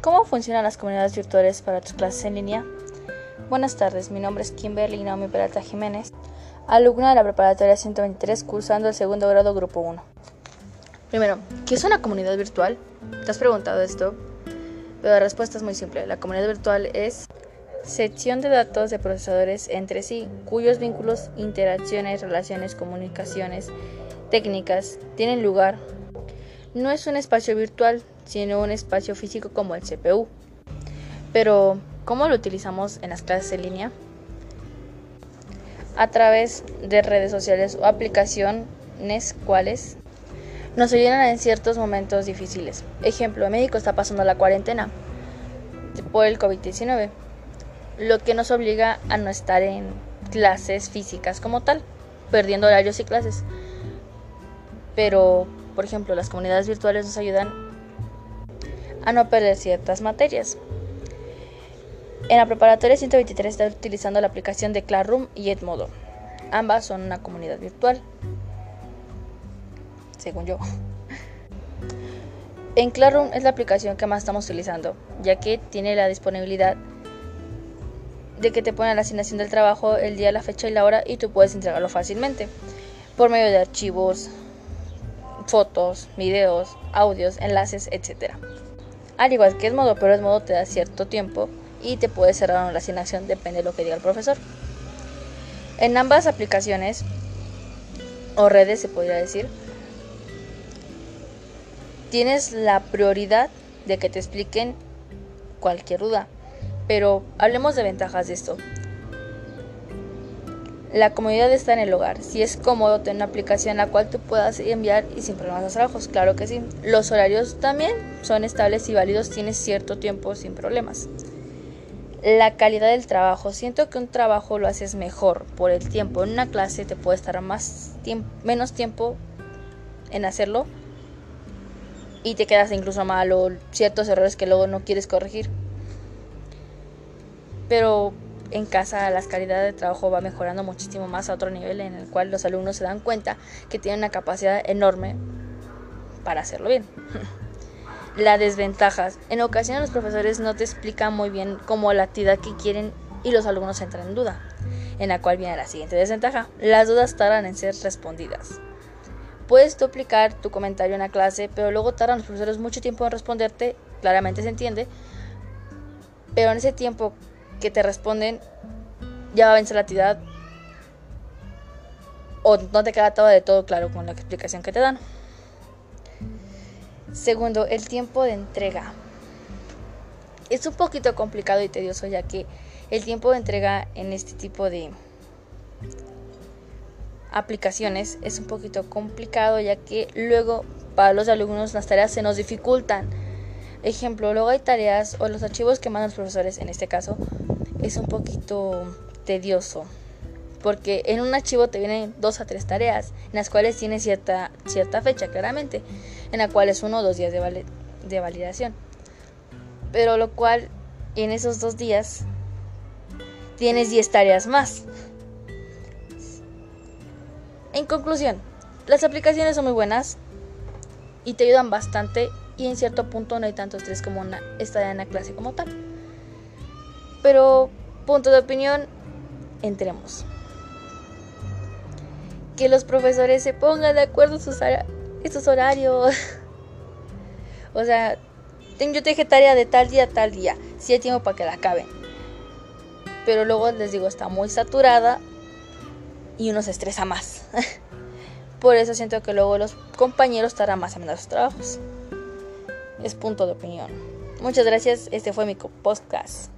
¿Cómo funcionan las comunidades virtuales para tus clases en línea? Buenas tardes, mi nombre es Kimberly Naomi Peralta Jiménez, alumna de la preparatoria 123 cursando el segundo grado grupo 1. Primero, ¿qué es una comunidad virtual? ¿Te has preguntado esto? Pero la respuesta es muy simple. La comunidad virtual es sección de datos de procesadores entre sí, cuyos vínculos, interacciones, relaciones, comunicaciones, técnicas tienen lugar. No es un espacio virtual, sino un espacio físico como el CPU. Pero, ¿cómo lo utilizamos en las clases en línea? A través de redes sociales o aplicaciones cuales nos ayudan en ciertos momentos difíciles. Ejemplo, México está pasando la cuarentena por el COVID-19, lo que nos obliga a no estar en clases físicas como tal, perdiendo horarios y clases. Pero, por ejemplo, las comunidades virtuales nos ayudan a no perder ciertas materias. En la preparatoria 123 está utilizando la aplicación de Classroom y Edmodo. Ambas son una comunidad virtual, según yo. En Classroom es la aplicación que más estamos utilizando, ya que tiene la disponibilidad de que te pone la asignación del trabajo, el día, la fecha y la hora y tú puedes entregarlo fácilmente por medio de archivos, fotos, videos, audios, enlaces, etc. Al igual que modo pero modo te da cierto tiempo y te puede cerrar la asignación, depende de lo que diga el profesor. En ambas aplicaciones o redes se podría decir, tienes la prioridad de que te expliquen cualquier duda. Pero hablemos de ventajas de esto. La comodidad está en el hogar. Si es cómodo tener una aplicación en la cual tú puedas enviar y sin problemas los trabajos, claro que sí. Los horarios también son estables y válidos, tienes cierto tiempo sin problemas. La calidad del trabajo. Siento que un trabajo lo haces mejor por el tiempo. En una clase te puede estar más menos tiempo en hacerlo y te quedas incluso mal o ciertos errores que luego no quieres corregir. Pero en casa la calidad de trabajo va mejorando muchísimo más a otro nivel en el cual los alumnos se dan cuenta que tienen una capacidad enorme para hacerlo bien. Las desventajas. En ocasiones los profesores no te explican muy bien cómo la actividad que quieren y los alumnos entran en duda, en la cual viene la siguiente desventaja. Las dudas tardan en ser respondidas. Puedes duplicar tu comentario en la clase, pero luego tardan los profesores mucho tiempo en responderte, claramente se entiende, pero en ese tiempo que te responden ya va a vencer la actividad o no te queda todo de todo claro con la explicación que te dan. Segundo, el tiempo de entrega. Es un poquito complicado y tedioso ya que el tiempo de entrega en este tipo de aplicaciones es un poquito complicado ya que luego para los alumnos las tareas se nos dificultan. Ejemplo, luego hay tareas o los archivos que mandan los profesores en este caso es un poquito tedioso. Porque en un archivo te vienen dos a tres tareas, en las cuales tienes cierta, cierta fecha, claramente, en la cual es uno o dos días de, de validación. Pero lo cual, en esos dos días, tienes 10 tareas más. En conclusión, las aplicaciones son muy buenas y te ayudan bastante y en cierto punto no hay tanto estrés como una, estar en la clase como tal. Pero, punto de opinión, entremos. Que los profesores se pongan de acuerdo en sus, horarios. o sea, yo te dije tarea de tal día a tal día. Si hay tiempo para que la acaben. Pero luego les digo, está muy saturada y uno se estresa más. Por eso siento que luego los compañeros estarán más en sus trabajos es punto de opinión. Muchas gracias, este fue mi podcast.